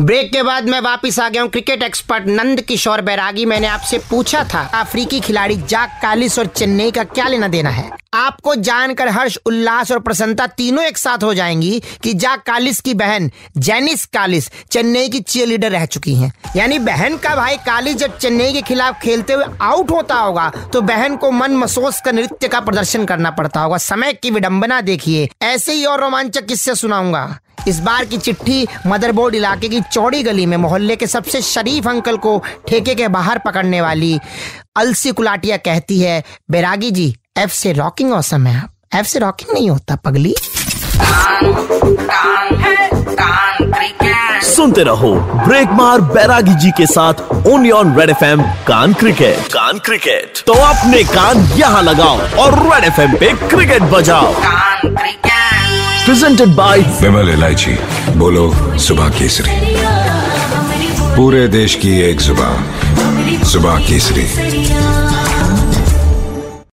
Break के बाद मैं वापस आ गया हूँ क्रिकेट एक्सपर्ट नंद किशोर बैरागी। मैंने आपसे पूछा था, अफ्रीकी खिलाड़ी जाक कालिस और चेन्नई का क्या लेना देना है? आपको जानकर हर्ष, उल्लास और प्रसन्नता तीनों एक साथ हो जाएँगी कि जाक कालिस की बहन जेनिस कालिस चेन्नई की चीयर लीडर रह चुकी हैं। यानी बहन का भाई कालिस जब चेन्नई के खिलाफ खेलते हुए आउट होता होगा तो बहन को मन मसोस का नृत्य का प्रदर्शन करना पड़ता होगा। समय की विडंबना देखिए, ऐसे ही और रोमांचक किस्से सुनाऊँगा। इस बार की चिट्ठी मदरबोर्ड इलाके की चौड़ी गली में मोहल्ले के सबसे शरीफ अंकल को ठेके के बाहर पकड़ने वाली अलसी कुलाटिया कहती है, बैरागी जी एफ़ से रॉकिंग औसम है। आप एफ़ से रॉकिंग नहीं होता, पगली। सुनते रहो, ब्रेक मार बैरागी जी के साथ only on Red F M can't cricket कान क्रिकेट तो अपने कान यहाँ लगाओ और रेड एफ़ एम पे क्रिकेट बजाओ। Presented by Vimal Elaichi. बोलो सुबह केसरी। पूरे देश की एक ज़ुबान सुबह केसरी।